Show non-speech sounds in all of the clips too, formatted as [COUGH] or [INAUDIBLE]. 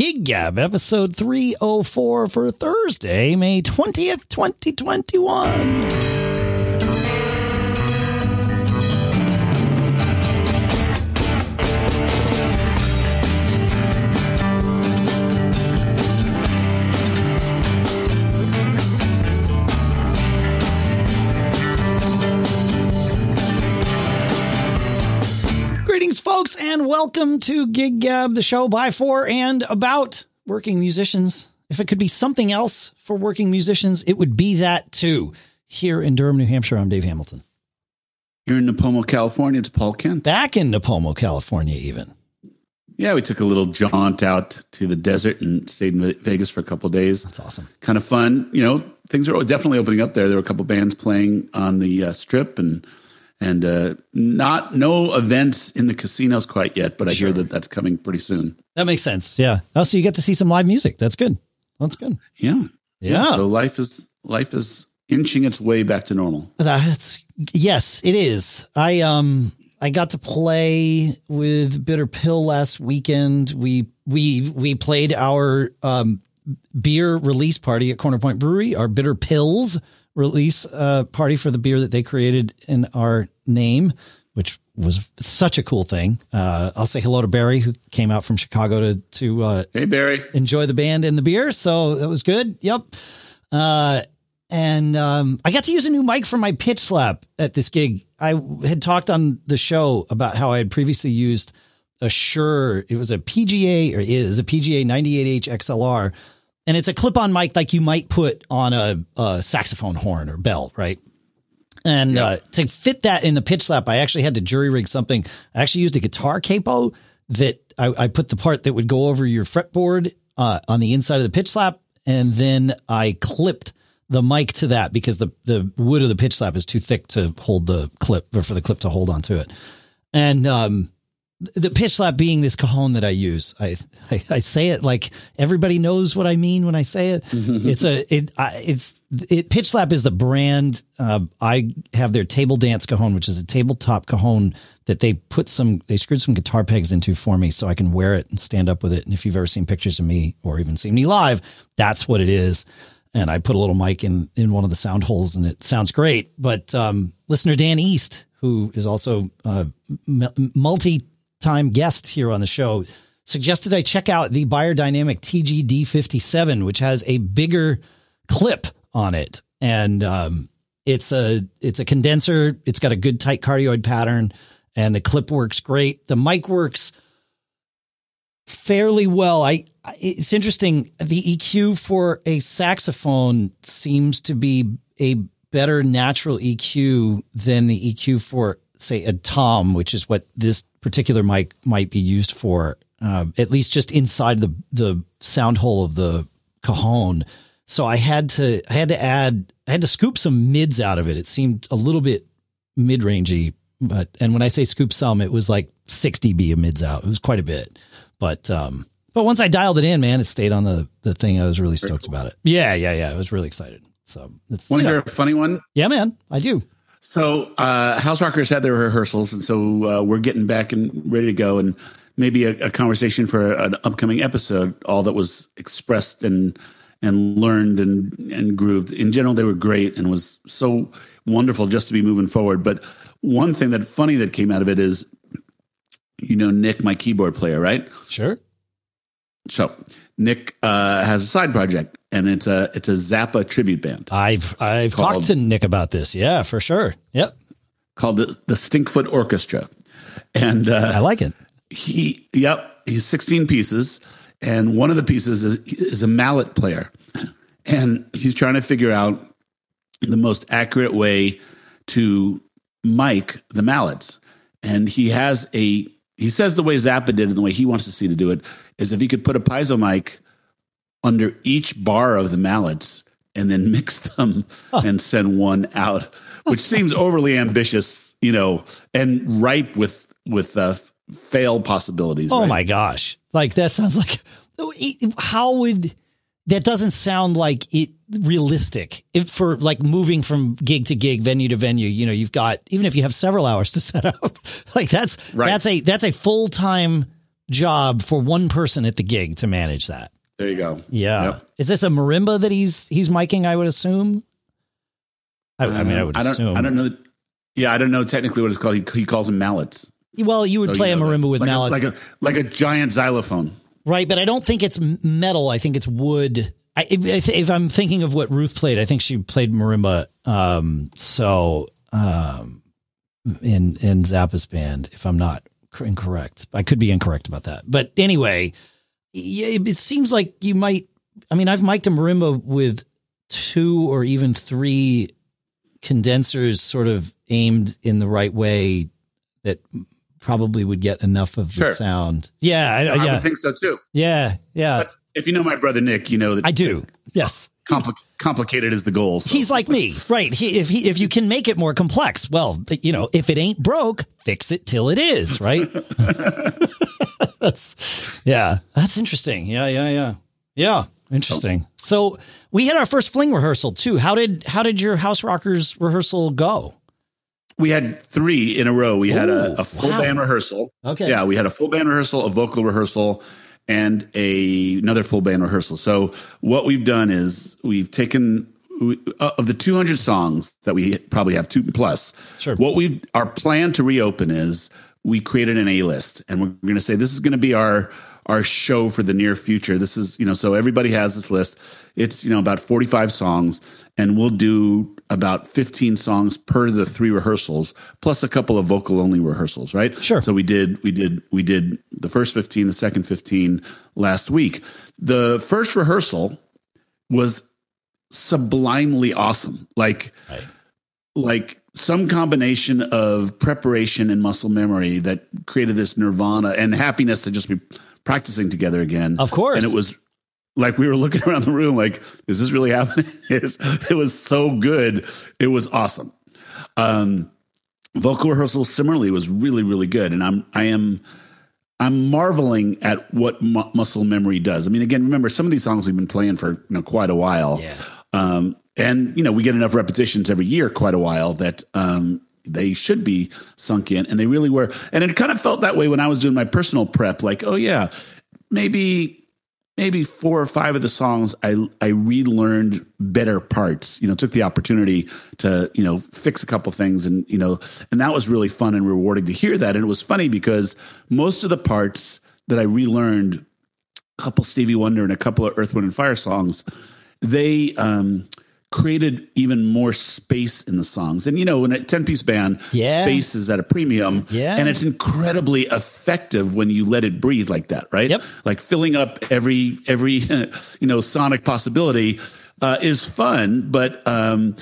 Gig Gab, episode 304 for Thursday, May 20th, 2021. Welcome to Gig Gab, the show by, for, and about working musicians. If it could be something else for working musicians, it would be that too. Here in Durham, New Hampshire, I'm Dave Hamilton. Here in Nipomo, California, it's Paul Kent. Back in Nipomo, California, even. Yeah, we took a little jaunt out to the desert and stayed in Vegas for a couple days. That's awesome. Kind of fun. You know, things are definitely opening up there. There were a couple bands playing on the uh, strip and and uh, not no events in the casinos quite yet, but I sure. hear that that's coming pretty soon. That makes sense. Yeah. Oh, so you get to see some live music. That's good. That's good. Yeah. Yeah. yeah. So life is life is inching its way back to normal. That's yes, it is. I um I got to play with Bitter Pill last weekend. We we we played our um beer release party at Corner Point Brewery, our Bitter Pills release uh, party for the beer that they created in our name, which was such a cool thing. Uh, I'll say hello to Barry, who came out from Chicago to to uh, hey Barry enjoy the band and the beer. So that was good. Yep. Uh, and um, I got to use a new mic for my pitch slap at this gig. I had talked on the show about how I had previously used a Shure. It was a PGA or is a PGA 98H XLR and it's a clip-on mic like you might put on a, a saxophone horn or bell, right? And uh, to fit that in the pitch slap, I actually had to jury rig something. I actually used a guitar capo that I, I put the part that would go over your fretboard uh, on the inside of the pitch slap, and then I clipped the mic to that because the the wood of the pitch slap is too thick to hold the clip or for the clip to hold onto it. And um, the pitch slap being this cajon that I use. I, I, I say it like everybody knows what I mean when I say it. it's a it I, it's it pitch slap is the brand. Uh, I have their table dance cajon, which is a tabletop cajon that they put some they screwed some guitar pegs into for me so I can wear it and stand up with it. And if you've ever seen pictures of me or even seen me live, that's what it is. And I put a little mic in in one of the sound holes, and it sounds great. But um, listener Dan East, who is also uh, multi time guest here on the show, suggested I check out the Beyerdynamic TGD57, which has a bigger clip on it. And um, it's a it's a condenser. It's got a good tight cardioid pattern, and the clip works great. The mic works fairly well. I it's interesting. The EQ for a saxophone seems to be a better natural EQ than the EQ for say a tom, which is what this particular mic might be used for, uh, at least just inside the the sound hole of the cajon. So I had to I had to add I had to scoop some mids out of it. It seemed a little bit mid rangey, but and when I say scoop some, it was like 60 dB of mids out. It was quite a bit, but um, but once I dialed it in, man, it stayed on the the thing. I was really stoked about it. Yeah, yeah, yeah. I was really excited. So it's want to hear a funny one? Yeah, man, I do. So uh, House Rockers had their rehearsals, and so uh, we're getting back and ready to go, and maybe a, a, conversation for an upcoming episode. All that was expressed and and learned and and grooved. In general, they were great, and was so wonderful just to be moving forward. But one thing that funny that came out of it is, you know, Nick, my keyboard player, right? Sure. So Nick uh, has a side project, and it's a it's a Zappa tribute band. I've I've called, talked to Nick about this. Yeah, for sure. Yep. Called the the Stinkfoot Orchestra, and uh, I like it. He yep, he's sixteen pieces, and one of the pieces is is a mallet player, and he's trying to figure out the most accurate way to mic the mallets, and he has a he says the way Zappa did it and the way he wants to see to do it is if he could put a piezo mic under each bar of the mallets and then [LAUGHS] mix them huh. and send one out, which seems overly ambitious, you know, and ripe with with uh, fail possibilities. Oh right? my gosh! Like that sounds like how would that doesn't sound like it realistic if for like moving from gig to gig venue to venue you know you've got even if you have several hours to set up [LAUGHS] like that's right. that's a that's a full-time job for one person at the gig to manage that. There you go. Yeah. Yep. Is this a marimba that he's he's miking? I would assume. I, I mean, I would Uh, I don't, assume. I don't know. Yeah, I don't know technically what it's called. He, he calls them mallets. Well, you would So, play you a know, marimba with like mallets, a, like a like a giant xylophone. right? But I don't think it's metal. I think it's wood. I, if, if I'm thinking of what Ruth played, I think she played marimba. Um, so um, in in Zappa's band, if I'm not incorrect, I could be incorrect about that. But anyway, it, seems like you might. I mean, I've mic'd a marimba with two or even three condensers, sort of aimed in the right way, that probably would get enough of the Sure. sound. Yeah, I, I yeah, would think so too. yeah, yeah. But if you know my brother Nick, you know that I do. Yes. Compli- complicated is the goal. so. He's like me, right? He, if he, if you can make it more complex, well, you know, if it ain't broke, fix it till it is, right? [LAUGHS] that's, yeah, that's interesting. Yeah, yeah, yeah, yeah. Interesting. So we had our first fling rehearsal too. How did how did your House Rockers rehearsal go? we had three in a row. We had a, a full wow. band rehearsal. Okay. Yeah, we had a full band rehearsal, a vocal rehearsal, and a another full band rehearsal. So what we've done is we've taken we, uh, of the 200 songs that we probably have two plus. Sure. What we our plan to reopen is we created an A list, and we're going to say this is going to be our our show for the near future. This is you know so everybody has this list. It's you know about 45 songs, and we'll do about 15 songs per the three rehearsals, plus a couple of vocal only rehearsals, right? Sure. So we did we did we did the first 15, the second 15 last week. The first rehearsal was sublimely awesome. Like Right. like some combination of preparation and muscle memory that created this nirvana and happiness to just be practicing together again. Of course. And it was like we were looking [LAUGHS] around the room like, is this really happening? [LAUGHS] It was so good. It was awesome. Um, vocal rehearsal similarly was really, really good. And I'm, I am, I'm marveling at what mu- muscle memory does. I mean, again, remember some of these songs we've been playing for you know quite a while, Yeah. um, and you know we get enough repetitions every year, quite a while that um, they should be sunk in, and they really were. And it kind of felt that way when I was doing my personal prep, like, oh yeah, maybe maybe four or five of the songs I I relearned better parts. You know, took the opportunity to you know fix a couple things, and you know, and that was really fun and rewarding to hear that. And it was funny because most of the parts that I relearned, a couple Stevie Wonder and a couple of Earth, Wind and Fire songs, they um, created even more space in the songs. And you know, in a ten piece band, Yeah. space is at a premium, Yeah. and it's incredibly effective when you let it breathe like that, right? Yep. Like filling up every every [LAUGHS] you know sonic possibility uh, is fun, but um,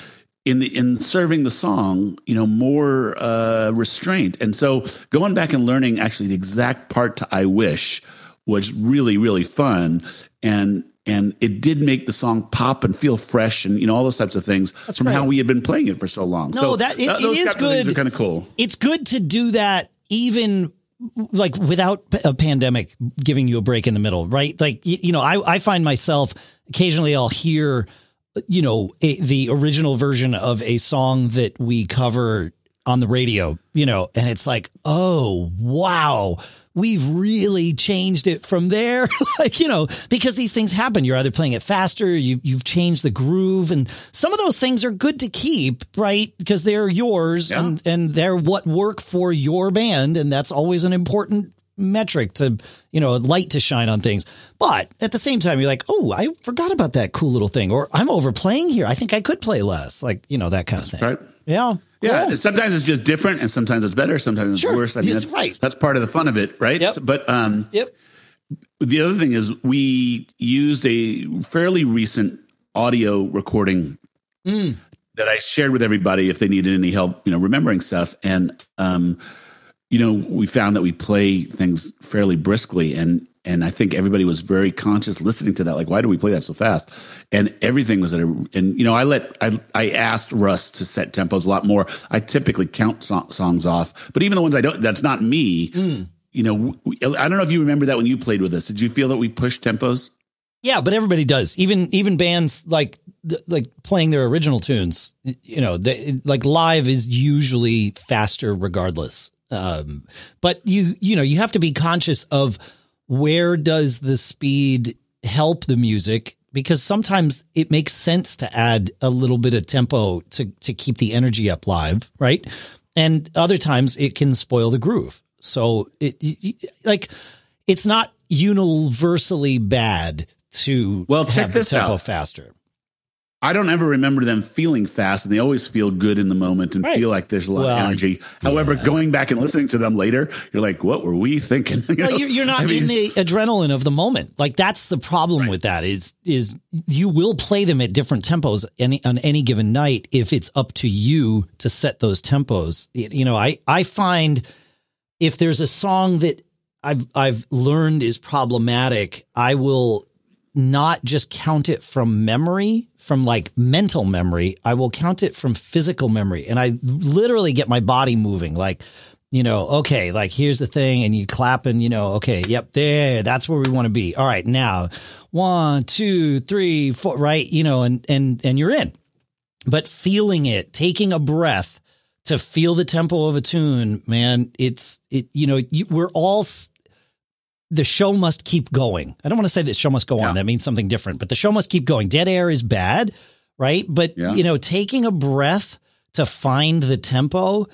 in in serving the song, you know, more uh, restraint. And so going back and learning actually the exact part to "I Wish" was really really fun, and and it did make the song pop and feel fresh, and you know all those types of things from great. how we had been playing it for so long. No, so that- it- those is good. are kind of cool. it's good to do that even like without a pandemic giving you a break in the middle, right? Like, you, you know, I, I find myself occasionally I'll hear, you know, a, the original version of a song that we cover on the radio, you know, and it's like, oh, wow. We've really changed it from there. [LAUGHS] like, you know, because these things happen. You're either playing it faster, you, you've changed the groove, and some of those things are good to keep, right? Because they're yours Yeah. and, and they're what work for your band. And that's always an important metric to, you know, light to shine on things. But at the same time, you're like, oh, I forgot about that cool little thing, or I'm overplaying here. I think I could play less, like, you know, that kind of thing. Right. Yeah. Yeah, sometimes it's just different, and sometimes it's better, sometimes it's Sure. worse. I mean, Yes, that's, right. that's part of the fun of it, right? Yep. But um, Yep. the other thing is we used a fairly recent audio recording Mm. that I shared with everybody if they needed any help, you know, remembering stuff. And um, you know, we found that we play things fairly briskly, and and I think everybody was very conscious listening to that. Like, why do we play that so fast? And everything was at a. And you know, I let I I asked Russ to set tempos a lot more. I typically count so- songs off, but even the ones I don't, that's not me. You know, we, I don't know if you remember that when you played with us. Did you feel that we pushed tempos? Yeah, but everybody does. Even even bands like like playing their original tunes. You know, they, like live is usually faster regardless. Um, but you, you know, you have to be conscious of where does the speed help the music because sometimes it makes sense to add a little bit of tempo to to keep the energy up live, right? And other times it can spoil the groove. So it, like it's not universally bad to well check have this tempo out faster. I don't ever remember them feeling fast, and they always feel good in the moment and Right. feel like there's a lot Well, of energy. However, going back and listening to them later, you're like, "What were we thinking?" [LAUGHS] You know? Well, you're, you're not I mean, in the adrenaline of the moment. Like that's the problem with that is is you will play them at different tempos any on any given night if it's up to you to set those tempos. You know, I I find if there's a song that I've I've learned is problematic, I will not just count it from memory, from like mental memory. I will count it from physical memory. And I literally get my body moving. Like, you know, okay, like here's the thing. And you clap and, you know, okay, yep, there, that's where we want to be. All right, now one, two, three, four, right? You know, and, and, and you're in. But feeling it, taking a breath to feel the tempo of a tune, man, it's, it, you know, you, we're all, the show must keep going. I don't want to say the show must go on. That means something different, but the show must keep going. Dead air is bad, right? But Yeah. you know, taking a breath to find the tempo,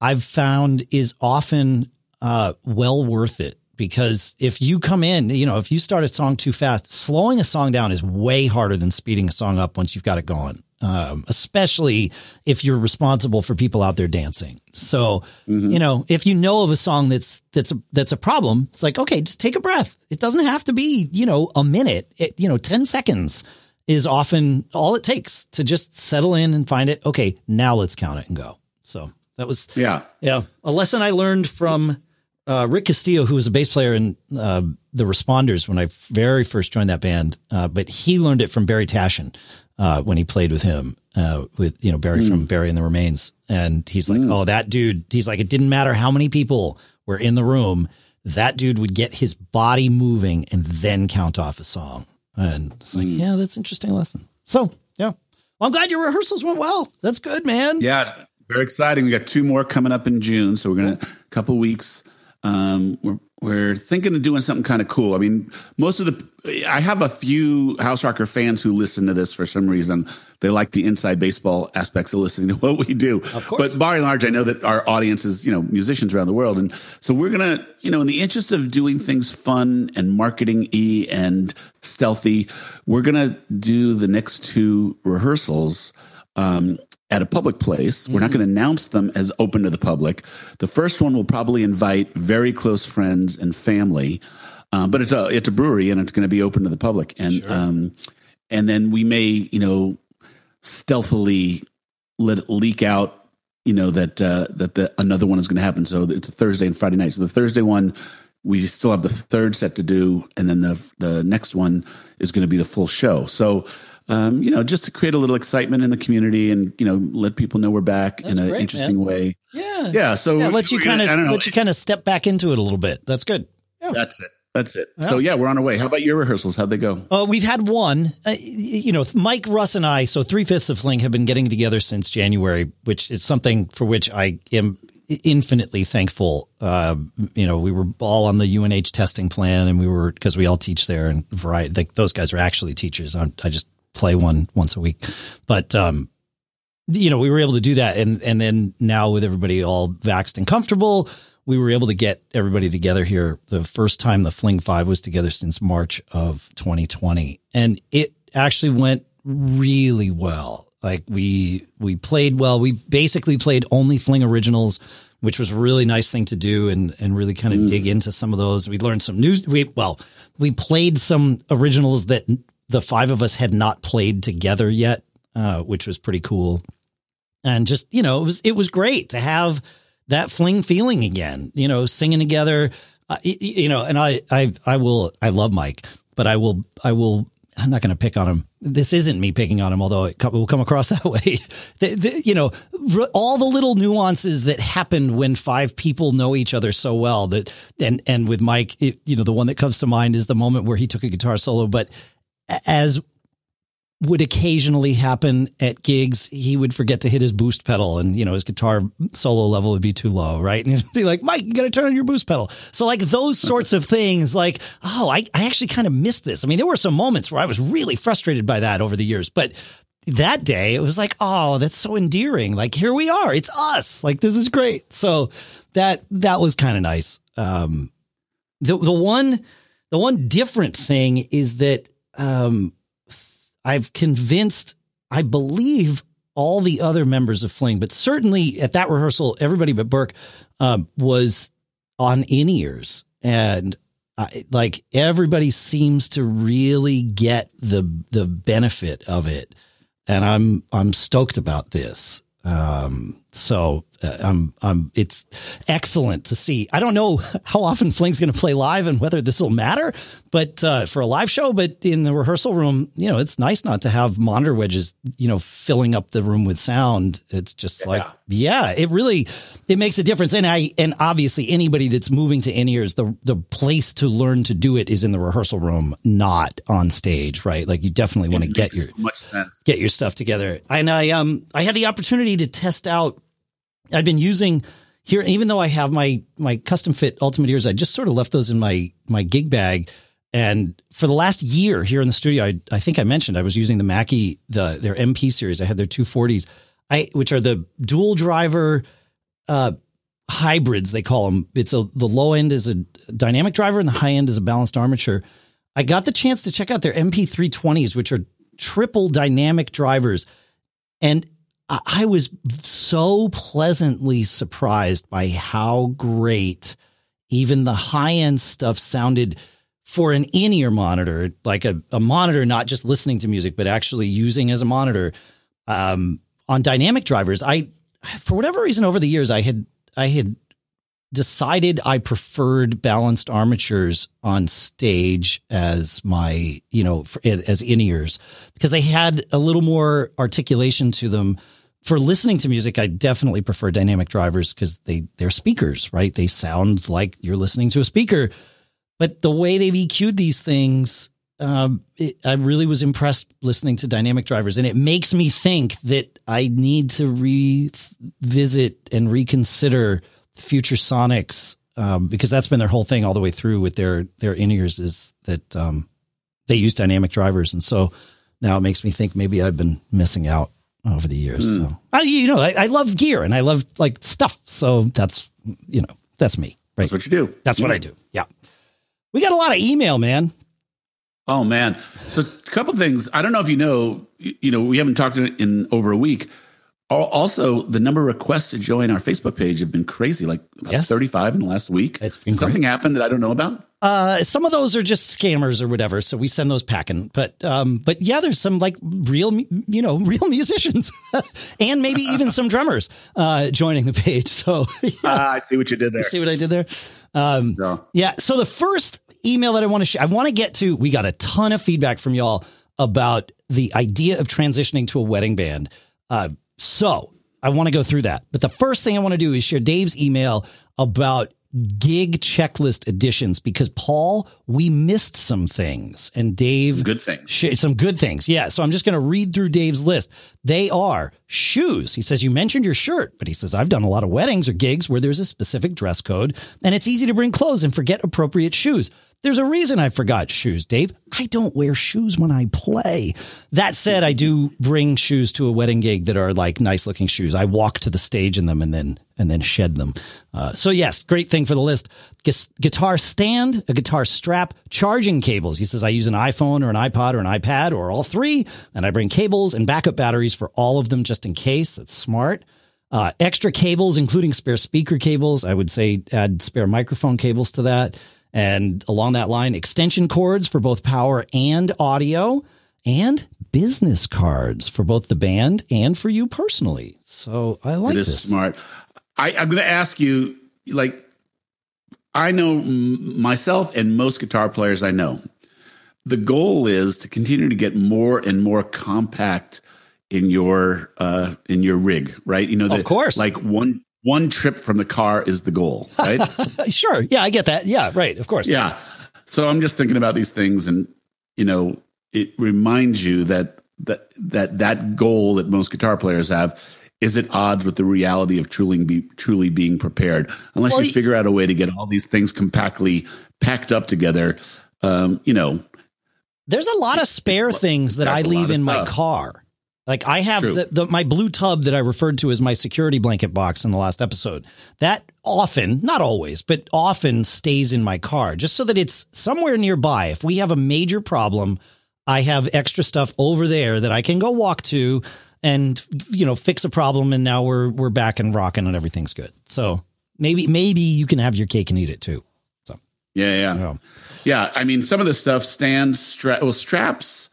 I've found is often uh, well worth it because if you come in, you know, if you start a song too fast, slowing a song down is way harder than speeding a song up once you've got it going. Um, especially if you're responsible for people out there dancing. So, you know, if you know of a song that's that's a, that's a problem, it's like okay, just take a breath. It doesn't have to be you know a minute. It, you know, ten seconds is often all it takes to just settle in and find it. Okay, now let's count it and go. So that was yeah, yeah, a lesson I learned from uh, Rick Castillo, who was a bass player in uh, the Responders when I very first joined that band. Uh, but he learned it from Barry Tashian uh, when he played with him, uh, with you know Barry from Barry and the Remains, and he's like, oh, that dude. He's like, it didn't matter how many people were in the room. That dude would get his body moving and then count off a song. And it's like, yeah, that's an interesting lesson. So yeah, well, I'm glad your rehearsals went well. That's good, man. yeah. Very exciting. We got two more coming up in June, so we're gonna a couple weeks. Um, we're we're thinking of doing something kind of cool. I mean, most of the I have a few House Rocker fans who listen to this for some reason. They like the inside baseball aspects of listening [LAUGHS] to what we do. Of course. But by and large, I know that our audience is, you know, musicians around the world. And so we're going to, you know, in the interest of doing things fun and marketing y and stealthy, we're going to do the next two rehearsals um, at a public place. We're not going to announce them as open to the public. The first one will probably invite very close friends and family. Um, but it's a it's a brewery and it's going to be open to the public and um, and then we may you know stealthily let it leak out, you know, that uh, that the another one is going to happen. So it's a Thursday and Friday night. So the Thursday one, we still have the third set to do, and then the the next one is going to be the full show. So. Um, you know, just to create a little excitement in the community, and you know, let people know we're back That's in an interesting man. way. Yeah. Yeah, so Yeah, let you kind gonna- I don't of let you kind of step back into it a little bit. That's good. Yeah. That's it. That's it. So yeah, we're on our way. How about your rehearsals? How'd they go? Uh, we've had one. Uh, you know, Mike, Russ, and I. So three fifths of Fling have been getting together since January, which is something for which I am infinitely thankful. Uh, you know, we were all on the UNH testing plan, and we were because we all teach there, and variety. Like those guys are actually teachers. i I just play one once a week, but um, you know, we were able to do that. And, and then now with everybody all vaxxed and comfortable, we were able to get everybody together here. The first time the Fling Five was together since March of 2020. And it actually went really well. Like we, we played well. We basically played only Fling originals, which was a really nice thing to do and, and really kind of dig into some of those. We learned some new, we, well, we played some originals that the five of us had not played together yet, uh, which was pretty cool. And just you know it was it was great to have that fling feeling again you know singing together. Uh, you know and i i i will i love mike but i will i will i'm not going to pick on him. This isn't me picking on him although it will come across [LAUGHS] that way. The, the, you know all the little nuances that happen when five people know each other so well that and and with mike it, you know the one that comes to mind is the moment where he took a guitar solo but as would occasionally happen at gigs. He would forget to hit his boost pedal and, you know, his guitar solo level would be too low, right? And [LAUGHS] he'd be like, Mike, you got to turn on your boost pedal. So like those sorts of things, like, oh, I, I actually kind of missed this. I mean, there were some moments where I was really frustrated by that over the years, but that day it was like, oh, that's so endearing. Like here we are. It's us. Like this is great. So that, that was kind of nice. Um, the, the one, the one different thing is that, um, I've convinced, I believe, all the other members of Fling, but certainly at that rehearsal, everybody but Burke um, was on in ears, and I, like everybody seems to really get the the benefit of it, and I'm I'm stoked about this. Um, so uh, I'm, I'm, it's excellent to see. I don't know [LAUGHS] how often Fling's going to play live and whether this will matter, but uh, for a live show, but in the rehearsal room, you know, it's nice not to have monitor wedges, you know, filling up the room with sound. It's just yeah. like, yeah, it really, it makes a difference. And I, and obviously anybody that's moving to in ears, the, the place to learn to do it is in the rehearsal room, not on stage, right? Like you definitely want to get your, so get your stuff together. And I, um, I had the opportunity to test out I've been using here, even though I have my my custom fit Ultimate ears, I just sort of left those in my my gig bag. And for the last year here in the studio, I, I think I mentioned I was using the Mackie the their MP series. I had their 240s, I which are the dual driver uh, hybrids they call them. It's a the low end is a dynamic driver and the high end is a balanced armature. I got the chance to check out their MP320s, which are triple dynamic drivers, and I was so pleasantly surprised by how great even the high end stuff sounded for an in ear monitor, like a, a monitor, not just listening to music, but actually using as a monitor um, on dynamic drivers. I, for whatever reason, over the years, I had, I had decided I preferred balanced armatures on stage as my, you know, for, as in ears because they had a little more articulation to them for listening to music, I definitely prefer dynamic drivers because they they're speakers, right? They sound like you're listening to a speaker. But the way they've EQ'd these things, um, it, I really was impressed listening to dynamic drivers, and it makes me think that I need to revisit and reconsider future Sonics um, because that's been their whole thing all the way through with their their in ears is that um, they use dynamic drivers, and so now it makes me think maybe I've been missing out over the years. Mm. So I, you know, I, I, love gear and I love like stuff. So that's you know that's me. Right. That's what you do. That's yeah. what I do. Yeah. We got a lot of email, man. Oh man. So a couple things. I don't know if you know. You know, we haven't talked in, in over a week. Also, the number of requests to join our Facebook page have been crazy, like yes. 35 in the last week. Something great. happened that I don't know about? Uh, some of those are just scammers or whatever, so we send those packing. But um, but yeah, there's some like real, you know, [LAUGHS] real musicians, [LAUGHS] and maybe even some drummers uh, joining the page. So [LAUGHS] yeah. uh, I see what you did there. You see what I did there? Um, no. Yeah. So the first email that I want to share, I want to get to. We got a ton of feedback from y'all about the idea of transitioning to a wedding band. Uh, so I want to go through that. But the first thing I want to do is share Dave's email about gig checklist additions because Paul, we missed some things and Dave good things. Sh- some good things. Yeah. So I'm just going to read through Dave's list. They are shoes. He says, you mentioned your shirt, but he says, I've done a lot of weddings or gigs where there's a specific dress code and it's easy to bring clothes and forget appropriate shoes. There's a reason I forgot shoes, Dave. I don't wear shoes when I play. That said, I do bring shoes to a wedding gig that are like nice looking shoes. I walk to the stage in them and then and then shed them. Uh, so yes, great thing for the list. Gu- guitar stand, a guitar strap, charging cables. He says I use an iPhone or an iPod or an iPad or all three, and I bring cables and backup batteries for all of them just in case. That's smart. Uh, extra cables, including spare speaker cables. I would say add spare microphone cables to that. And along that line, extension cords for both power and audio, and business cards for both the band and for you personally. So I like it is this. smart. I, I'm going to ask you, like, I know myself and most guitar players I know. The goal is to continue to get more and more compact in your uh in your rig, right? You know, the, of course, like one one trip from the car is the goal, right? [LAUGHS] sure. Yeah, I get that. Yeah, right. Of course. Yeah. So I'm just thinking about these things and, you know, it reminds you that that that that goal that most guitar players have is at odds with the reality of truly be, truly being prepared. Unless well, you figure out a way to get all these things compactly packed up together, um, you know. There's a lot of spare things that I leave in my car. Like I have the, the, my blue tub that I referred to as my security blanket box in the last episode. That often, not always, but often stays in my car just so that it's somewhere nearby. If we have a major problem, I have extra stuff over there that I can go walk to and you know fix a problem and now we're we're back and rocking and everything's good. So maybe maybe you can have your cake and eat it too. So Yeah, yeah. You know. Yeah, I mean some of the stuff stands stra- well straps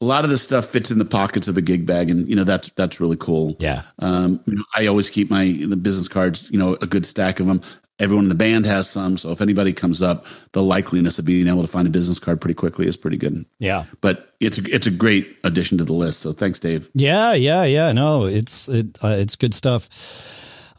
a lot of this stuff fits in the pockets of a gig bag, and you know that's that's really cool. Yeah. Um, you know, I always keep my the business cards. You know, a good stack of them. Everyone in the band has some, so if anybody comes up, the likeliness of being able to find a business card pretty quickly is pretty good. Yeah. But it's a, it's a great addition to the list. So thanks, Dave. Yeah, yeah, yeah. No, it's it uh, it's good stuff.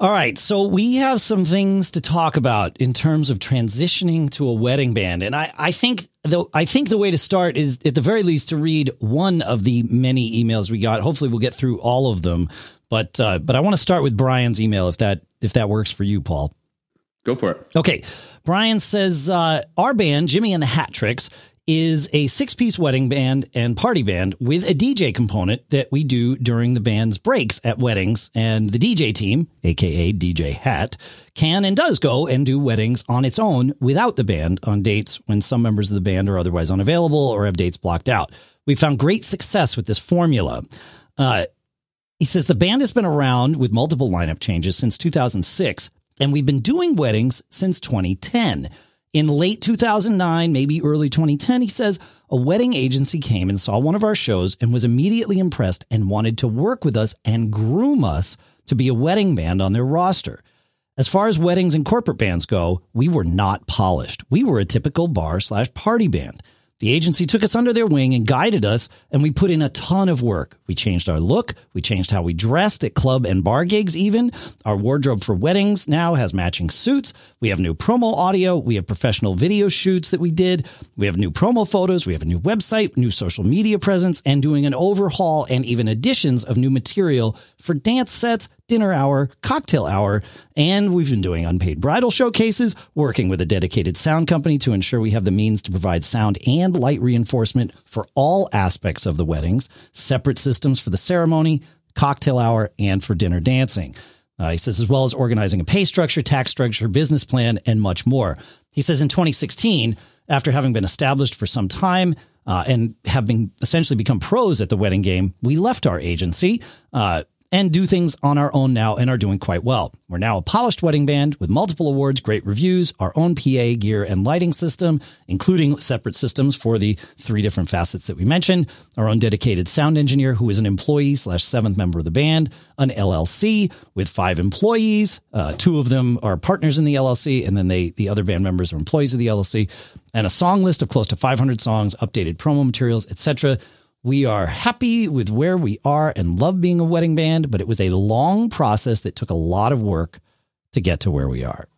All right, so we have some things to talk about in terms of transitioning to a wedding band, and I, I think the I think the way to start is at the very least to read one of the many emails we got. Hopefully, we'll get through all of them, but uh, but I want to start with Brian's email if that if that works for you, Paul. Go for it. Okay, Brian says uh, our band, Jimmy and the Hat Tricks, is a six piece wedding band and party band with a DJ component that we do during the band's breaks at weddings. And the DJ team, aka DJ Hat, can and does go and do weddings on its own without the band on dates when some members of the band are otherwise unavailable or have dates blocked out. We found great success with this formula. Uh, he says the band has been around with multiple lineup changes since 2006, and we've been doing weddings since 2010. In late 2009, maybe early 2010, he says, a wedding agency came and saw one of our shows and was immediately impressed and wanted to work with us and groom us to be a wedding band on their roster. As far as weddings and corporate bands go, we were not polished. We were a typical bar slash party band. The agency took us under their wing and guided us, and we put in a ton of work. We changed our look. We changed how we dressed at club and bar gigs, even. Our wardrobe for weddings now has matching suits. We have new promo audio. We have professional video shoots that we did. We have new promo photos. We have a new website, new social media presence, and doing an overhaul and even additions of new material for dance sets, dinner hour, cocktail hour, and we've been doing unpaid bridal showcases, working with a dedicated sound company to ensure we have the means to provide sound and light reinforcement for all aspects of the weddings, separate systems for the ceremony, cocktail hour, and for dinner dancing. Uh, he says, as well as organizing a pay structure, tax structure, business plan, and much more. He says in 2016, after having been established for some time, uh, and having essentially become pros at the wedding game, we left our agency. Uh, and do things on our own now and are doing quite well. We're now a polished wedding band with multiple awards, great reviews, our own PA gear and lighting system, including separate systems for the three different facets that we mentioned, our own dedicated sound engineer who is an employee slash seventh member of the band, an LLC with five employees. Uh, two of them are partners in the LLC, and then they the other band members are employees of the LLC, and a song list of close to 500 songs, updated promo materials, etc. We are happy with where we are and love being a wedding band, but it was a long process that took a lot of work to get to where we are.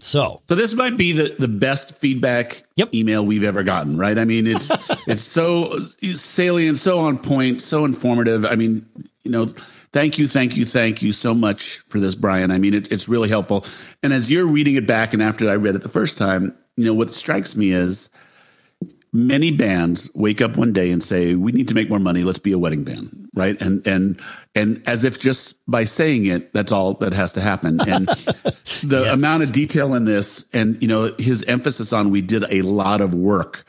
So, so this might be the, the best feedback yep. email we've ever gotten, right? I mean, it's [LAUGHS] it's so salient, so on point, so informative. I mean, you know, thank you, thank you, thank you so much for this, Brian. I mean, it, it's really helpful. And as you're reading it back, and after I read it the first time, you know, what strikes me is many bands wake up one day and say we need to make more money. Let's be a wedding band. Right? And and and as if just by saying it that's all that has to happen. And [LAUGHS] the yes. amount of detail in this and you know his emphasis on we did a lot of work.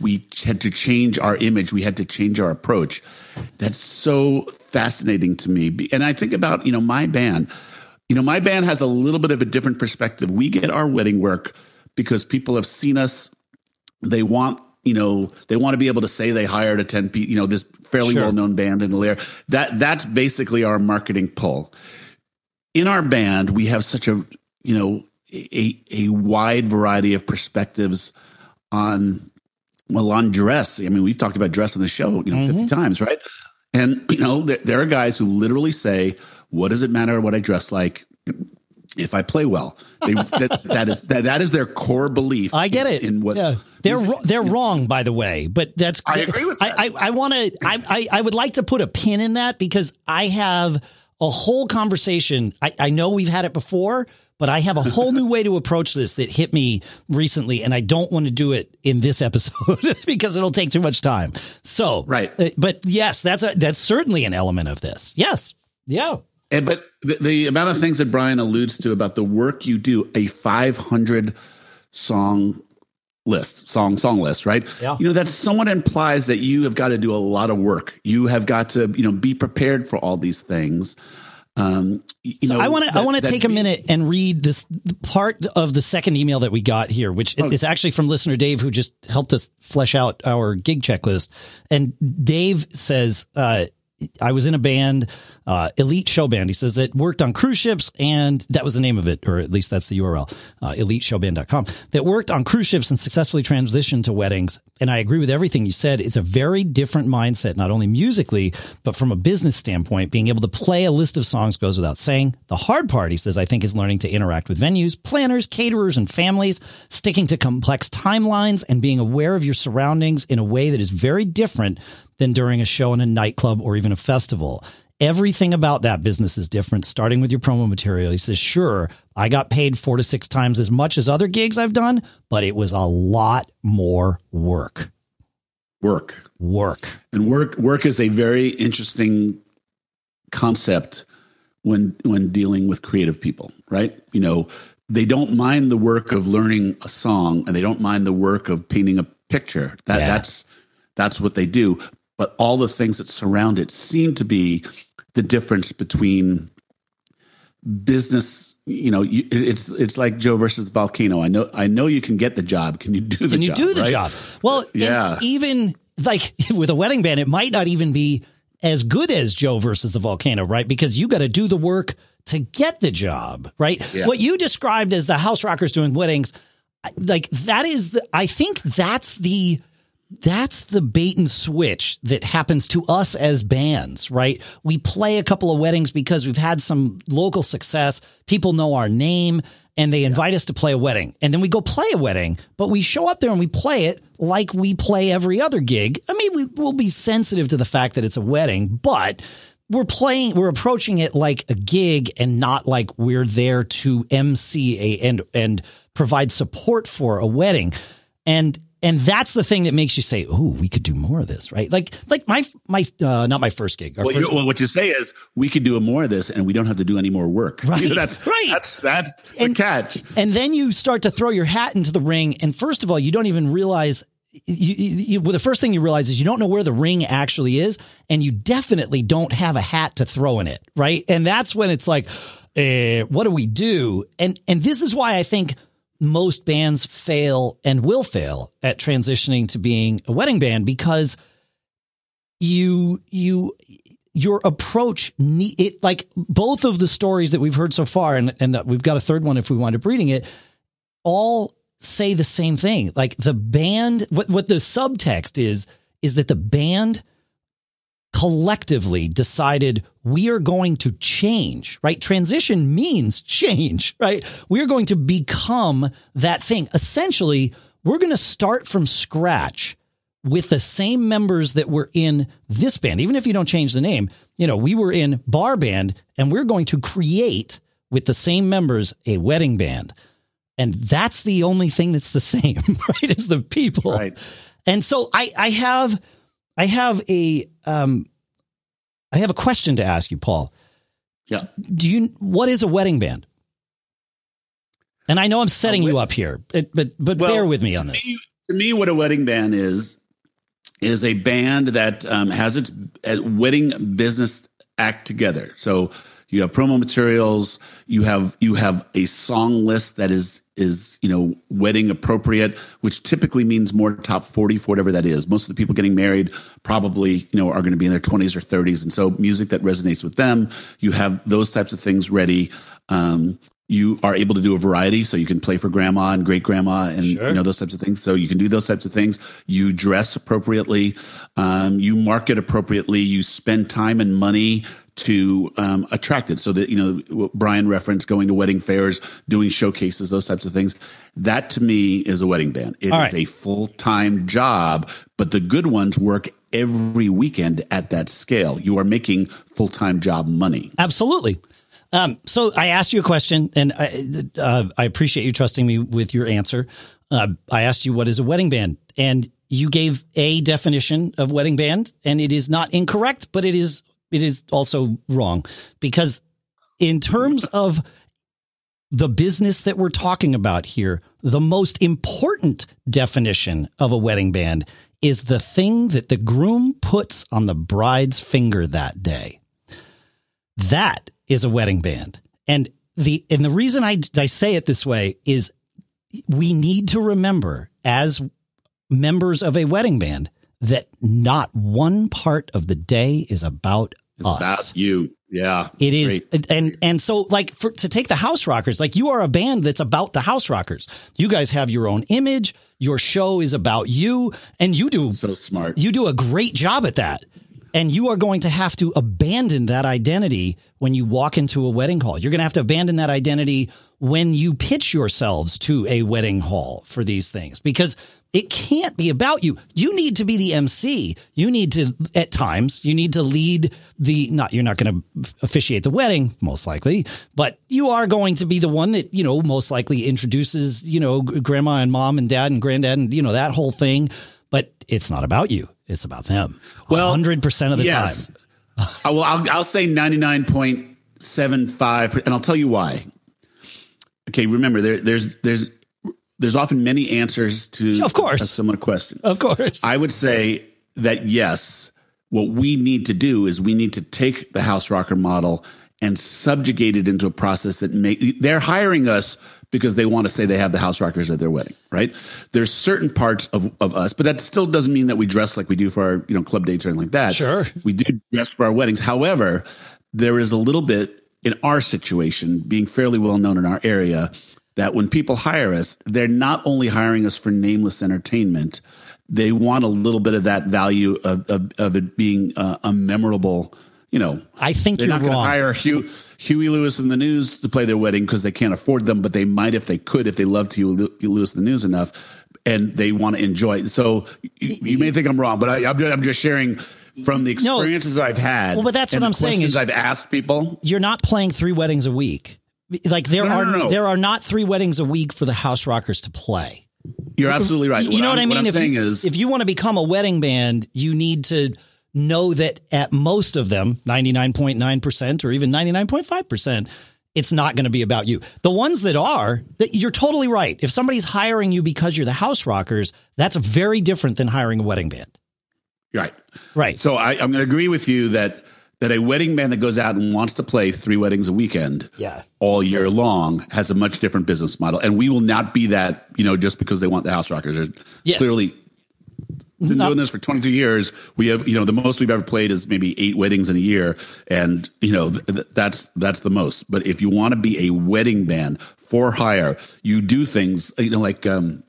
We had to change our image. We had to change our approach. That's so fascinating to me. And i think about you know my band. You know my band has a little bit of a different perspective. We get our wedding work because people have seen us. They want you know they want to be able to say they hired a 10 p you know this fairly sure. well-known band in the layer that that's basically our marketing pull. In our band we have such a you know a, a wide variety of perspectives on well on dress. I mean we've talked about dress on the show you know mm-hmm. 50 times right? And you know there, there are guys who literally say what does it matter what i dress like if I play well. They, [LAUGHS] that, that is that, that is their core belief. I get it. In, in what yeah. they're ro- they're wrong, by the way. But that's I agree with that. I I, I want to. I, I I would like to put a pin in that because I have a whole conversation. I, I know we've had it before, but I have a whole new way to approach this that hit me recently, and I don't want to do it in this episode [LAUGHS] because it'll take too much time. So, Right. uh, but yes, that's a that's certainly an element of this. Yes, yeah, And, but the, the amount of things that Brian alludes to about the work you do, a 500 song list, song song list, right? Yeah. You know that somewhat implies that you have got to do a lot of work. You have got to, you know, be prepared for all these things. Um, you So know, I want to I want to take a minute and read this part of the second email that we got here, which Oh. is actually from listener Dave, who just helped us flesh out our gig checklist. And Dave says, uh, I was in a band, uh, elite show band. He says that worked on cruise ships and that was the name of it, or at least that's the URL, uh, eliteshowband.com that worked on cruise ships and successfully transitioned to weddings. And I agree with everything you said. It's a very different mindset, not only musically, but from a business standpoint, being able to play a list of songs goes without saying. The hard part, he says, I think is learning to interact with venues, planners, caterers, and families, sticking to complex timelines and being aware of your surroundings in a way that is very different than during a show in a nightclub or even a festival. Everything about that business is different, starting with your promo material. He says, sure, I got paid four to six times as much as other gigs I've done, but it was a lot more work. work. Work. And work work is a very interesting concept when when dealing with creative people, right? You know, they don't mind the work of learning a song and they don't mind the work of painting a picture. That Yeah. that's that's what they do. But all the things that surround it seem to be the difference between business you know you, it's it's like joe versus the volcano i know i know you can get the job can you do the Can you job do the right? job? Well, Yeah. even like [LAUGHS] with a wedding band, it might not even be as good as Joe versus the volcano, right? Because you got to do the work to get the job, right? Yeah. What you described as the house rockers doing weddings, like that is the, I think that's the, that's the bait and switch that happens to us as bands, right? We play a couple of weddings because we've had some local success. People know our name and they invite us to play a wedding. And then we go play a wedding, but we show up there and we play it like we play every other gig. I mean, we, we'll be sensitive to the fact that it's a wedding, but we're playing, we're approaching it like a gig and not like we're there to MC a, and, and provide support for a wedding. And, and that's the thing that makes you say, "Oh, we could do more of this," right? Like, like my my uh, not my first gig. Well, first, you, well, what you say is we could do more of this, and we don't have to do any more work. [LAUGHS] Right, You know, that's right. That's that's the catch. and then you start to throw your hat into the ring, and first of all, you don't even realize. You, you, you, well, the first thing you realize is you don't know where the ring actually is, and you definitely don't have a hat to throw in it, right? And that's when it's like, eh, what do we do? And and this is why I think most bands fail and will fail at transitioning to being a wedding band because you you your approach it like both of the stories that we've heard so far and and we've got a third one if we wind up reading it all say the same thing. Like the band what what the subtext is is that the band collectively decided we are going to change, right? Transition means change, [LAUGHS] right? We are going to become that thing. Essentially, we're going to start from scratch with the same members that were in this band. Even if you don't change the name, you know, we were in bar band and we're going to create with the same members a wedding band. And that's the only thing that's the [LAUGHS] same, right? Is the people. Right. And so I, I have, I have a, um, I have a question to ask you, Paul. Yeah. Do you, what is a wedding band? And I know I'm setting you up here, but, but, but Well, bear with me on this. Me, to me, what a wedding band is is a band that um, has its uh, wedding business act together. So you have promo materials, you have you have a song list that is is you know wedding appropriate, which typically means more top forty for whatever that is. Most of the people getting married probably you know are going to be in their twenties or thirties, and so music that resonates with them. You have those types of things ready. Um, you are able to do a variety. So you can play for grandma and great grandma and Sure. you know those types of things. So you can do those types of things. You dress appropriately. Um, you market appropriately. You spend time and money to um, attract it. So that you know Brian referenced going to wedding fairs, doing showcases, those types of things. That to me is a wedding band. It is a full time job, but the good ones work every weekend at that scale. You are making full time job money. Absolutely. Um, so I asked you a question, and I, uh, I appreciate you trusting me with your answer. Uh, I asked you what is a wedding band, and you gave a definition of wedding band, and it is not incorrect, but it is it is also wrong because in terms of the business that we're talking about here, the most important definition of a wedding band is the thing that the groom puts on the bride's finger that day. That is a wedding band. And the and the reason I, I say it this way is we need to remember as members of a wedding band that not one part of the day is about It's us. about you. Yeah. It is, Great. and and so like for to take the House Rockers, like you are a band that's about the House Rockers. You guys have your own image. Your show is about you, and you do So smart. you do a great job at that. And you are going to have to abandon that identity when you walk into a wedding hall. You're going to have to abandon that identity when you pitch yourselves to a wedding hall for these things because it can't be about you. You need to be the MC. You need to, at times, you need to lead the, not, you're not going to officiate the wedding, most likely, but you are going to be the one that, you know, most likely introduces, you know, grandma and mom and dad and granddad and, you know, that whole thing. But it's not about you. It's about them. Well, 100% of the yes. time. I will, I'll, I'll say 99.75, and I'll tell you why. Okay, remember, there, there's, there's, there's often many answers to Of course. a similar question. Of course. I would say that yes, what we need to do is we need to take the house rocker model and subjugate it into a process that make they're hiring us because they want to say they have the house rockers at their wedding, right? There's certain parts of, of us, but that still doesn't mean that we dress like we do for our, you know, club dates or anything like that. Sure. We do dress for our weddings. However, there is a little bit in our situation, being fairly well known in our area, that when people hire us, they're not only hiring us for nameless entertainment, they want a little bit of that value of, of, of it being uh, a memorable, you know. I think They're you're not going to hire Hugh, Huey Lewis and the News to play their wedding because they can't afford them, but they might if they could, if they loved Huey Lewis and the News enough, and they want to enjoy it. So you, you may think I'm wrong, but I, I'm, just, I'm just sharing from the No. experiences I've had. Well, but that's what I'm saying is- I've asked people. You're not playing three weddings a week. Like there No, are no, no. there are not three weddings a week for the house rockers to play. You're absolutely right. You know what I I'm- mean? What if you, is, if you want to become a wedding band, you need to know that at most of them, 99.9% or even 99.5%, it's not going to be about you. The ones that are, that you're totally right. If somebody's hiring you because you're the house rockers, that's very different than hiring a wedding band. right. Right. So I, I'm going to agree with you that that a wedding band that goes out and wants to play three weddings a weekend, Yeah. all year long, has a much different business model, and we will not be that. You know, just because they want the house rockers. There's Yes. clearly. Been doing this for 22 years. We have, you know, the most we've ever played is maybe eight weddings in a year, and you know th- th- that's that's the most. But if you want to be a wedding band for hire, you do things, you know, like um,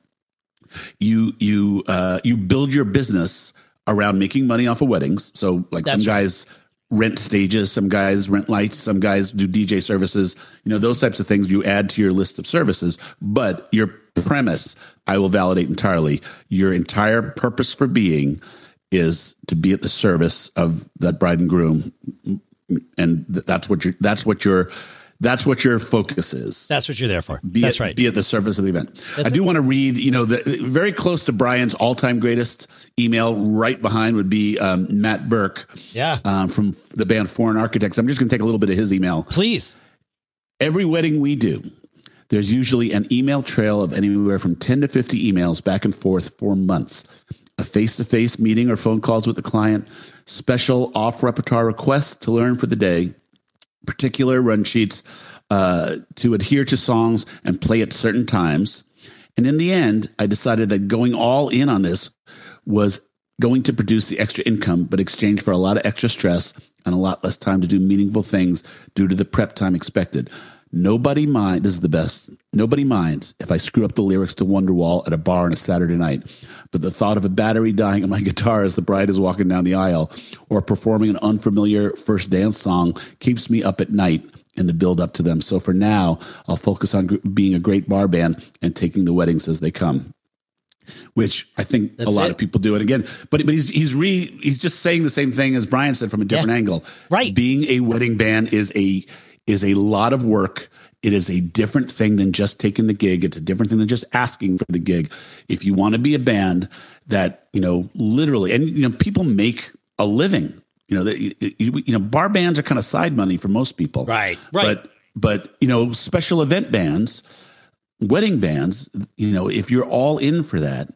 you you uh, you build your business around making money off of weddings. So like That's some right. guys rent stages, some guys rent lights, some guys do DJ services. You know those types of things you add to your list of services. But your premise, I will validate entirely. Your entire purpose for being is to be at the service of that bride and groom, and that's what your that's what your that's what your focus is That's what you're there for. be That's at, right. Be at the service of the event. That's I do want to read, you know, the, very close to Brian's all-time greatest email. Right behind would be um, Matt Burke, Yeah. um, from the band Foreign Architects. I'm just going to take a little bit of his email. Please. Every wedding we do, there's usually an email trail of anywhere from 10 to 50 emails back and forth for months. A face-to-face meeting or phone calls with the client, special off-repertoire requests to learn for the day, particular run sheets uh, to adhere to songs and play at certain times. And in the end, I decided that going all in on this was going to produce the extra income, but exchange for a lot of extra stress and a lot less time to do meaningful things due to the prep time expected. Nobody mind. This is the best. Nobody minds if I screw up the lyrics to Wonderwall at a bar on a Saturday night. But the thought of a battery dying on my [LAUGHS] guitar as the bride is walking down the aisle, or performing an unfamiliar first dance song, keeps me up at night in the build up to them. So for now, I'll focus on gr- being a great bar band and taking the weddings as they come. Which I think That's a lot it. of people do it again, but but he's he's re he's just saying the same thing as Brian said from a different Yeah. angle. Right. being a wedding band is a is a lot of work. It is a different thing than just taking the gig. It's a different thing than just asking for the gig. If you want to be a band that you know literally, and you know people make a living. You know that you, you know bar bands are kind of side money for most people. Right, right. But but you know special event bands wedding bands, you know, if you're all in for that,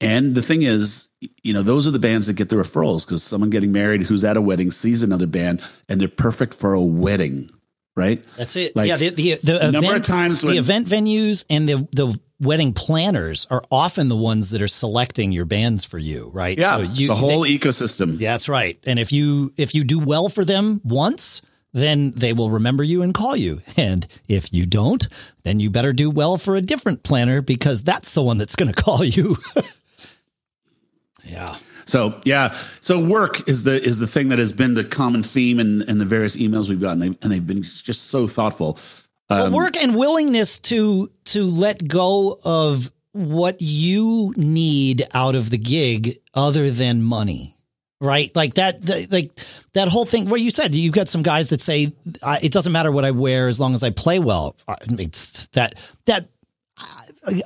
and the thing is, you know, those are the bands that get the referrals because someone getting married who's at a wedding sees another band and they're perfect for a wedding, right? That's it. Like, yeah, the the, the number of times when- the event venues and the the wedding planners are often the ones that are selecting your bands for you, right? Yeah, you, the whole they- ecosystem. yeah, that's right. And if you if you do well for them once, then they will remember you and call you. [LAUGHS] And if you don't, then you better do well for a different planner because that's the one that's going [LAUGHS] to call you. [LAUGHS] yeah. So yeah, so work is the is the thing that has been the common theme in, in the various emails we've gotten, and they've been just so thoughtful. Um, Well, work and willingness to to let go of what you need out of the gig other than money right? Like that the, like that whole thing where you said you've got some guys that say I, it doesn't matter what i wear as long as i play well. It's that that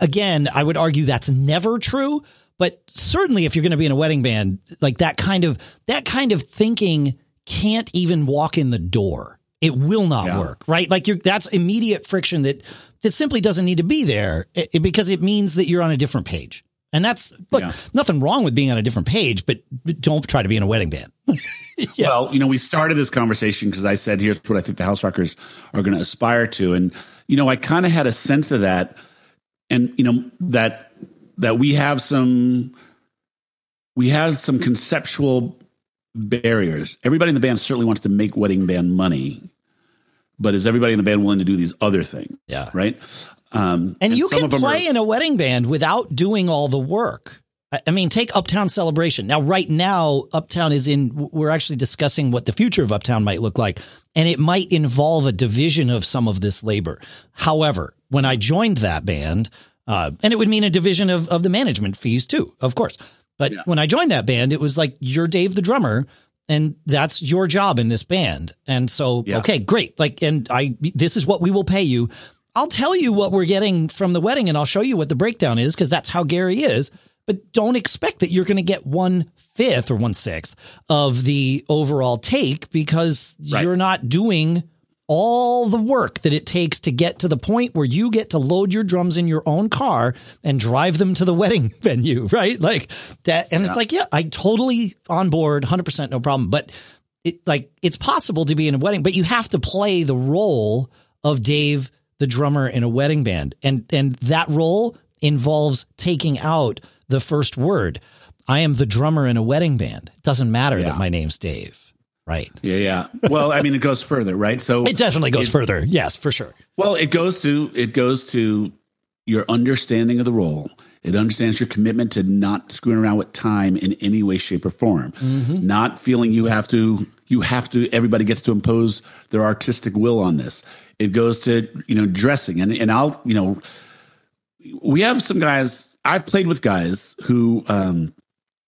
again i would argue that's never true but certainly if you're going to be in a wedding band like that kind of that kind of thinking can't even walk in the door it will not Yeah. work right like you're that's immediate friction that that simply doesn't need to be there because it means that you're on a different page and that's look Yeah. nothing wrong with being on a different page but don't try to be in a wedding band [LAUGHS] Well, you know, we started this conversation because I said, here's what I think the House Rockers are going to aspire to. And, you know, I kind of had a sense of that. And, you know, that, that we have some, we have some conceptual barriers. Everybody in the band certainly wants to make wedding band money, but is everybody in the band willing to do these other things? Yeah. Right. Um, And, you can play are- in a wedding band without doing all the work. I- I mean, take Uptown Celebration. Now, right now, Uptown is in, we're actually discussing what the future of Uptown might look like, and it might involve a division of some of this labor. However, when I joined that band, uh, and it would mean a division of, of the management fees too, of course. But Yeah. when I joined that band, it was like, you're Dave the drummer, and that's your job in this band. And so, Yeah. okay, great. Like, and I, this is what we will pay you. I'll tell you what we're getting from the wedding and I'll show you what the breakdown is because that's how Gary is. But don't expect that you're going to get one fifth or one sixth of the overall take because Right. you're not doing all the work that it takes to get to the point where you get to load your drums in your own car and drive them to the [LAUGHS] wedding venue, right? Like that. And it's like, yeah, I totally on board, 100% no problem. But it like it's possible to be in a wedding, but you have to play the role of Dave, the drummer in a wedding band. And and that role involves taking out the first word. I am the drummer in a wedding band. It doesn't matter Yeah. that my name's Dave. Right. Yeah. Yeah. Well, I mean, it goes further, right? So It definitely goes It- further. Yes, for sure. Well, it goes to it goes to your understanding of the role. It understands your commitment to not screwing around with time in any way, shape, or form. Not feeling you have to you have to everybody gets to impose their artistic will on this. It goes to you know dressing and and I'll you know we have some guys. I've played with guys who um,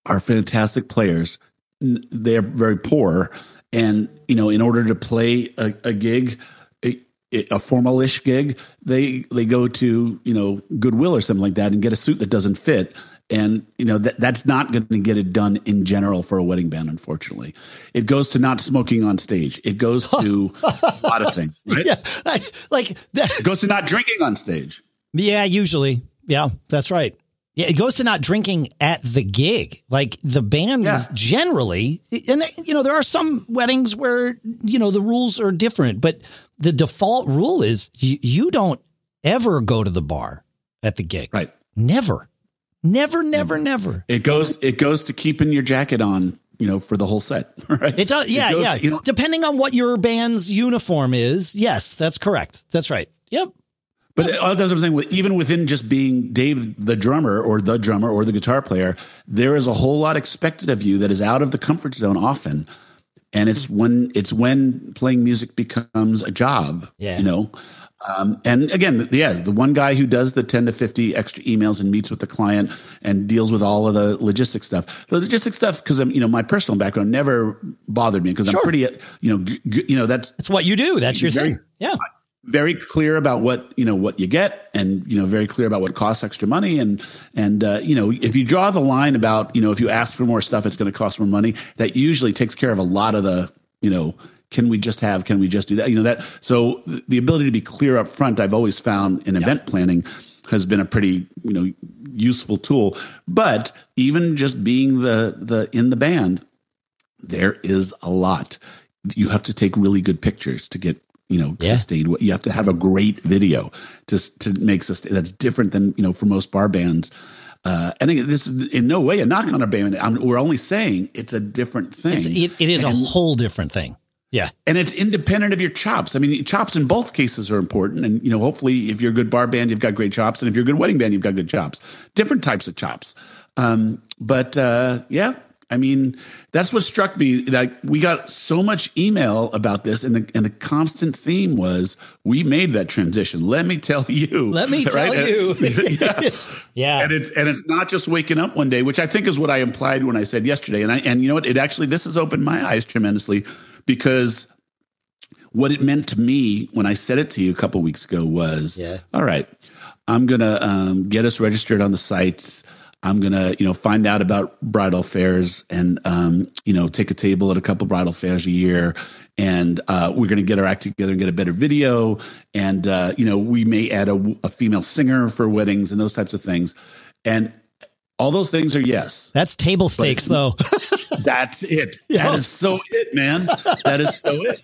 are fantastic players. They're very poor, and you know, in order to play a, a gig, a, a formalish gig, they they go to you know Goodwill or something like that and get a suit that doesn't fit. And you know that that's not going to get it done in general for a wedding band. Unfortunately, it goes to not smoking on stage. It goes [LAUGHS] to a lot of things. Right? Yeah. Like that. It goes to not drinking on stage. Yeah, usually. Yeah, that's right. Yeah, it goes to not drinking at the gig. Like the band Yeah. is generally, and you know, there are some weddings where, you know, the rules are different, but the default rule is you, you don't ever go to the bar at the gig. Right. Never. Never, never, never. It goes it goes to keeping your jacket on you know, for the whole set. [LAUGHS] Right? It does. Yeah, goes, yeah. You know, Depending on what your band's uniform is, yes, that's correct. That's right. Yep. But that's what I'm saying. Even within just being Dave, the drummer, or the drummer, or the guitar player, there is a whole lot expected of you that is out of the comfort zone often, and it's when it's when playing music becomes a job. Yeah. you know. Um, and again, yeah, the one guy who does the 10 to 50 extra emails and meets with the client and deals with all of the logistic stuff. The logistic stuff, because I'm, you know, my personal background never bothered me because Sure. I'm pretty, you know, g- g- you know, that's It's what you do. That's your thing. Yeah. Very clear about what you know what you get and you know very clear about what costs extra money. And and uh, you know if you draw the line about you know if you ask for more stuff it's going to cost more money that usually takes care of a lot of the you know can we just have can we just do that? You know that so the ability to be clear up front i've always found in event planning has been a pretty you know useful tool. But even just being the the in the band there is a lot. You have to take really good pictures to get, you know, Yeah. sustained. You have to have a great video to to make sustain. That's different than you know for most bar bands. Uh, and again, this is in no way a knock on our band. I'm, we're only saying it's a different thing, It's, it, it is a whole different thing. Yeah. and it's independent of your chops. I mean, chops in both cases are important. And you know, hopefully, if you're a good bar band, you've got great chops, and if you're a good wedding band, you've got good chops. Different types of chops. Um, but uh, yeah, I mean, that's what struck me. Like we got so much email about this, and the and the constant theme was we made that transition. Let me tell you. [LAUGHS] Let me tell you. [LAUGHS] yeah. [LAUGHS] Yeah. And it's and it's not just waking up one day, which I think is what I implied when I said yesterday. And I and you know what? It actually this has opened my eyes tremendously because what it meant to me when I said it to you a couple weeks ago was, Yeah. all right, I'm gonna um, get us registered on the sites. I'm gonna, you know, find out about bridal fairs and, um, you know, take a table at a couple bridal fairs a year, and uh, we're gonna get our act together and get a better video, and uh, you know, we may add a, a female singer for weddings and those types of things, and all those things are yes. That's table stakes, though. [LAUGHS] That's it. [LAUGHS] That is so it, man. That is so it.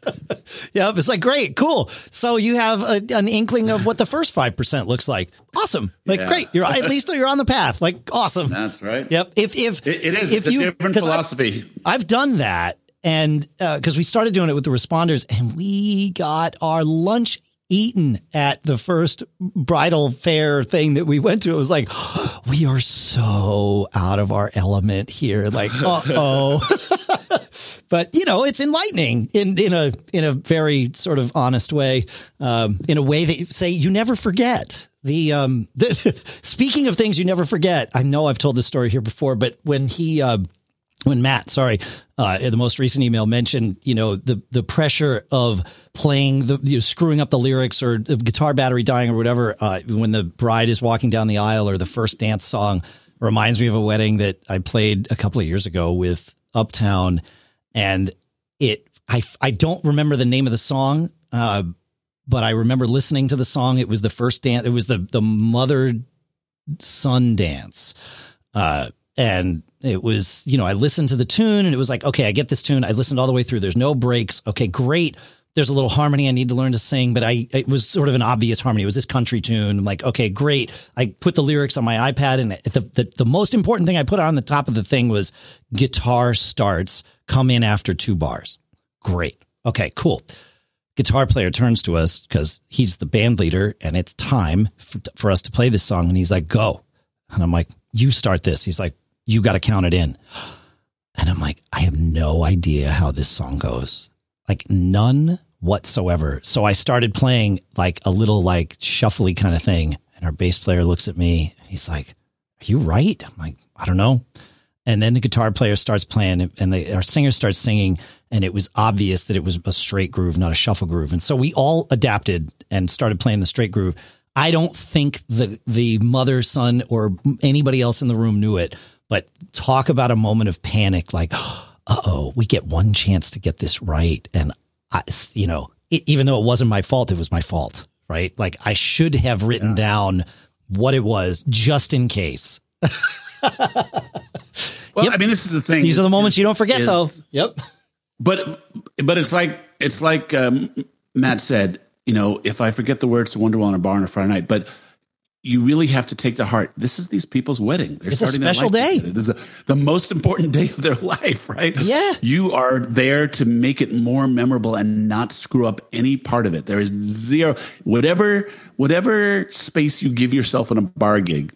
[LAUGHS] yep. It's like, great, cool. So you have a, an inkling of what the first 5% looks like. Awesome. Like, Yeah. great. You're at least you're on the path. Like, awesome. That's right. Yep. If, if, It, it is. if it's a different philosophy. I've done that, and uh, because we started doing it with the responders, and we got our lunch eaten at the first bridal fair thing that we went to. It was like, [GASPS] we are so out of our element here. Like, [LAUGHS] uh oh. [LAUGHS] but you know, it's enlightening in in a in a very sort of honest way, um, in a way that say you never forget. The um, [LAUGHS] the, speaking of things you never forget, I know I've told this story here before, but when he uh, when Matt, sorry, uh, in the most recent email mentioned, you know, the the pressure of playing the you know, screwing up the lyrics or the guitar battery dying or whatever uh, when the bride is walking down the aisle or the first dance song reminds me of a wedding that I played a couple of years ago with Uptown, and it I I don't remember the name of the song. Uh, but I remember listening to the song. It was the first dance. It was the the mother son dance. Uh, and it was, you know, I listened to the tune and it was like, okay, I get this tune. I listened all the way through. There's no breaks. Okay, great. There's a little harmony I need to learn to sing, but I, it was sort of an obvious harmony. It was this country tune. I'm like, okay, great. I put the lyrics on my iPad and the, the, the most important thing I put on the top of the thing was guitar starts, come in after two bars. Great. Okay, cool guitar player turns to us because he's the band leader and it's time for, for us to play this song. And he's like, go. And I'm like, you start this. He's like, you got to count it in. And I'm like, I have no idea how this song goes. Like none whatsoever. So I started playing like a little like shuffly kind of thing. And our bass player looks at me. He's like, are you right? I'm like, I don't know. And then the guitar player starts playing and the, our singer starts singing and it was obvious that it was a straight groove, not a shuffle groove. And so we all adapted and started playing the straight groove. I don't think the the mother, son, or anybody else in the room knew it, but talk about a moment of panic, like, [GASPS] uh oh, we get one chance to get this right, and I, you know, it, even though it wasn't my fault, it was my fault, right? Like I should have written down what it was just in case. [LAUGHS] Well, Yep. I mean, this is the thing. These are the is- moments you don't forget, is- though. Yep. But but it's like it's like um, Matt said. You know, if I forget the words to Wonderwall in a bar on a Friday night, but you really have to take to heart. This is these people's wedding. They're It's a starting their special day. together. This is the, the most important day of their [LAUGHS] life, right? Yeah. You are there to make it more memorable and not screw up any part of it. There is zero whatever whatever space you give yourself in a bar gig.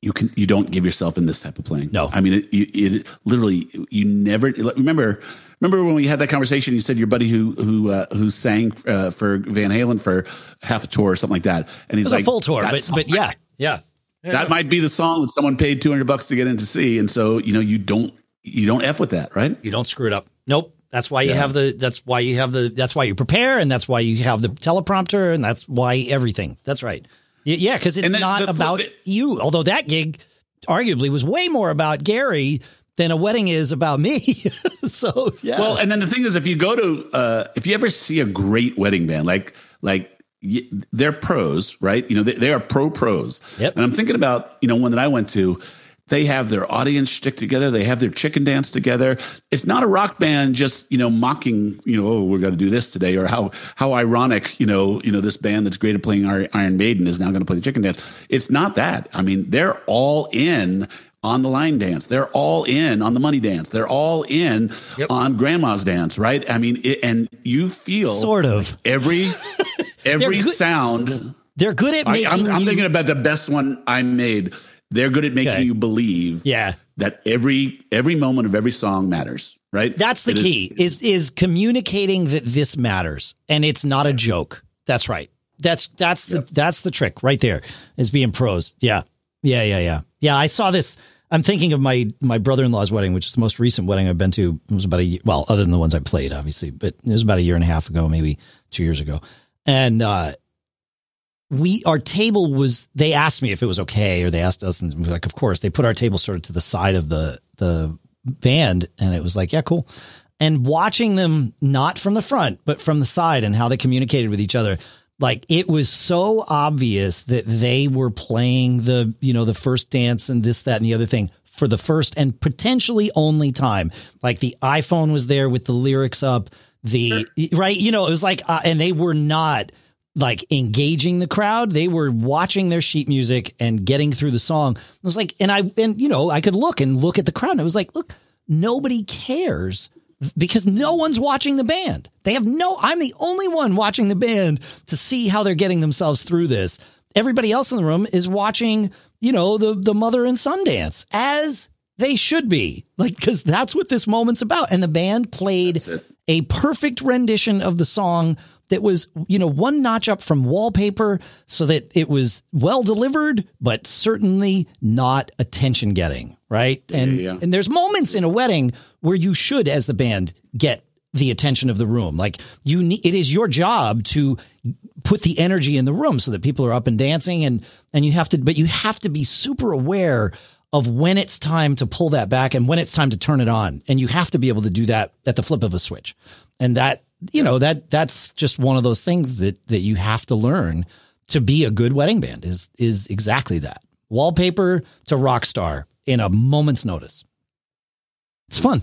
You can you don't give yourself in this type of playing. No. I mean it, it, it literally you never remember remember when we had that conversation you said your buddy who who uh, who sang uh, for Van Halen for half a tour or something like that and he's It was like a full tour, "That but but yeah, yeah. that might be the song that someone paid 200 bucks to get in to see and so you know you don't you don't f with that right You don't screw it up. Nope. That's why you have the. That's why you have the. That's why you prepare, and that's why you have the teleprompter, and that's why everything. That's right. Yeah, because it's not about the- you. Although that gig, arguably, was way more about Gary than a wedding is about me. [LAUGHS] so yeah. Well, and then the thing is, if you go to, uh, if you ever see a great wedding band, like like y- they're pros, right? You know, they, they are pro pros. Yep. And I'm thinking about, you know, one that I went to. They have their audience stick together. They have their chicken dance together. It's not a rock band just you know mocking you know oh we're going to do this today or how how ironic you know you know this band that's great at playing Iron Maiden is now going to play the chicken dance. It's not that. I mean they're all in on the line dance. They're all in on the money dance. They're all in Yep. on grandma's dance, right? I mean, it, and you feel Sort of. every [LAUGHS] every good- sound. they're good at I, making. I'm, I'm you- thinking about the best one I made. They're good at making Okay. you believe Yeah. that every every moment of every song matters, right? That's the It is- key is is communicating that this matters and it's not a joke. That's right. That's that's the that's the trick right there is being pros. Yeah. Yeah, yeah, yeah. Yeah, I saw this I'm thinking of my my brother-in-law's wedding, which is the most recent wedding I've been to. It was about a well, other than the ones I played obviously, but it was about a year and a half ago, maybe 2 years ago. And uh we our table was they asked me if it was okay or they asked us and we were like of course they put our table sort of to the side of the the band and it was like yeah cool and watching them not from the front but from the side and how they communicated with each other like it was so obvious that they were playing the you know the first dance and this that and the other thing for the first and potentially only time like the iphone was there with the lyrics up the right you know it was like uh, and they were not like engaging the crowd. They were watching their sheet music and getting through the song. It was like, and I, and you know, I could look and look at the crowd and it was like, look, nobody cares because no one's watching the band. They have no, I'm the only one watching the band to see how they're getting themselves through this. Everybody else in the room is watching, you know, the, the mother and son dance as they should be like, cause that's what this moment's about. And the band played a perfect rendition of the song that was, you know, one notch up from wallpaper so that it was well delivered, but certainly not attention getting. Right. And, yeah. and there's moments in a wedding where you should, as the band, get the attention of the room. Like you need, it is your job to put the energy in the room so that people are up and dancing and, and you have to, but you have to be super aware of when it's time to pull that back and when it's time to turn it on. And you have to be able to do that at the flip of a switch. And that, you know, that that's just one of those things that that you have to learn to be a good wedding band is is exactly that. Wallpaper to rock star in a moment's notice. It's fun.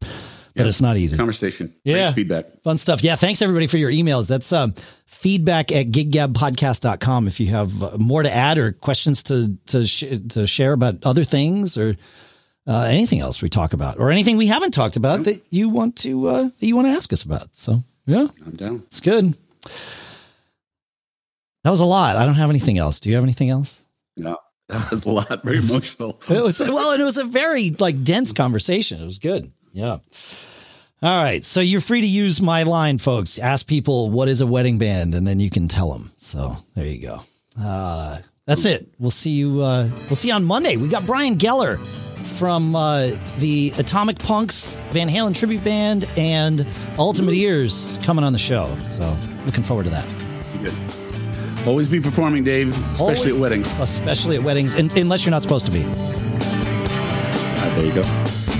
But Yeah. it's not easy. conversation. Great Yeah. feedback. Fun stuff. Yeah. Thanks everybody for your emails. That's um, feedback at giggabpodcast.com. If you have uh, more to add or questions to, to, sh- to share about other things or uh, anything else we talk about or anything we haven't talked about that you want to, uh, that you want to ask us about. So yeah, I'm down. it's good. That was a lot. I don't have anything else. Do you have anything else? No, [LAUGHS] that was a lot. Very emotional. [LAUGHS] It was well, and it was a very like dense conversation. It was good. Yeah. All right, so you're free to use my line, folks. Ask people what is a wedding band, and then you can tell them. So there you go. Uh, that's it. We'll see you. Uh, we'll see you on Monday. We got Brian Geller from uh, the Atomic Punks Van Halen tribute band and Ultimate Ears coming on the show. So looking forward to that. Be good. Always be performing, Dave, especially Always- at weddings. especially at weddings, unless you're not supposed to be. Ah, there you go.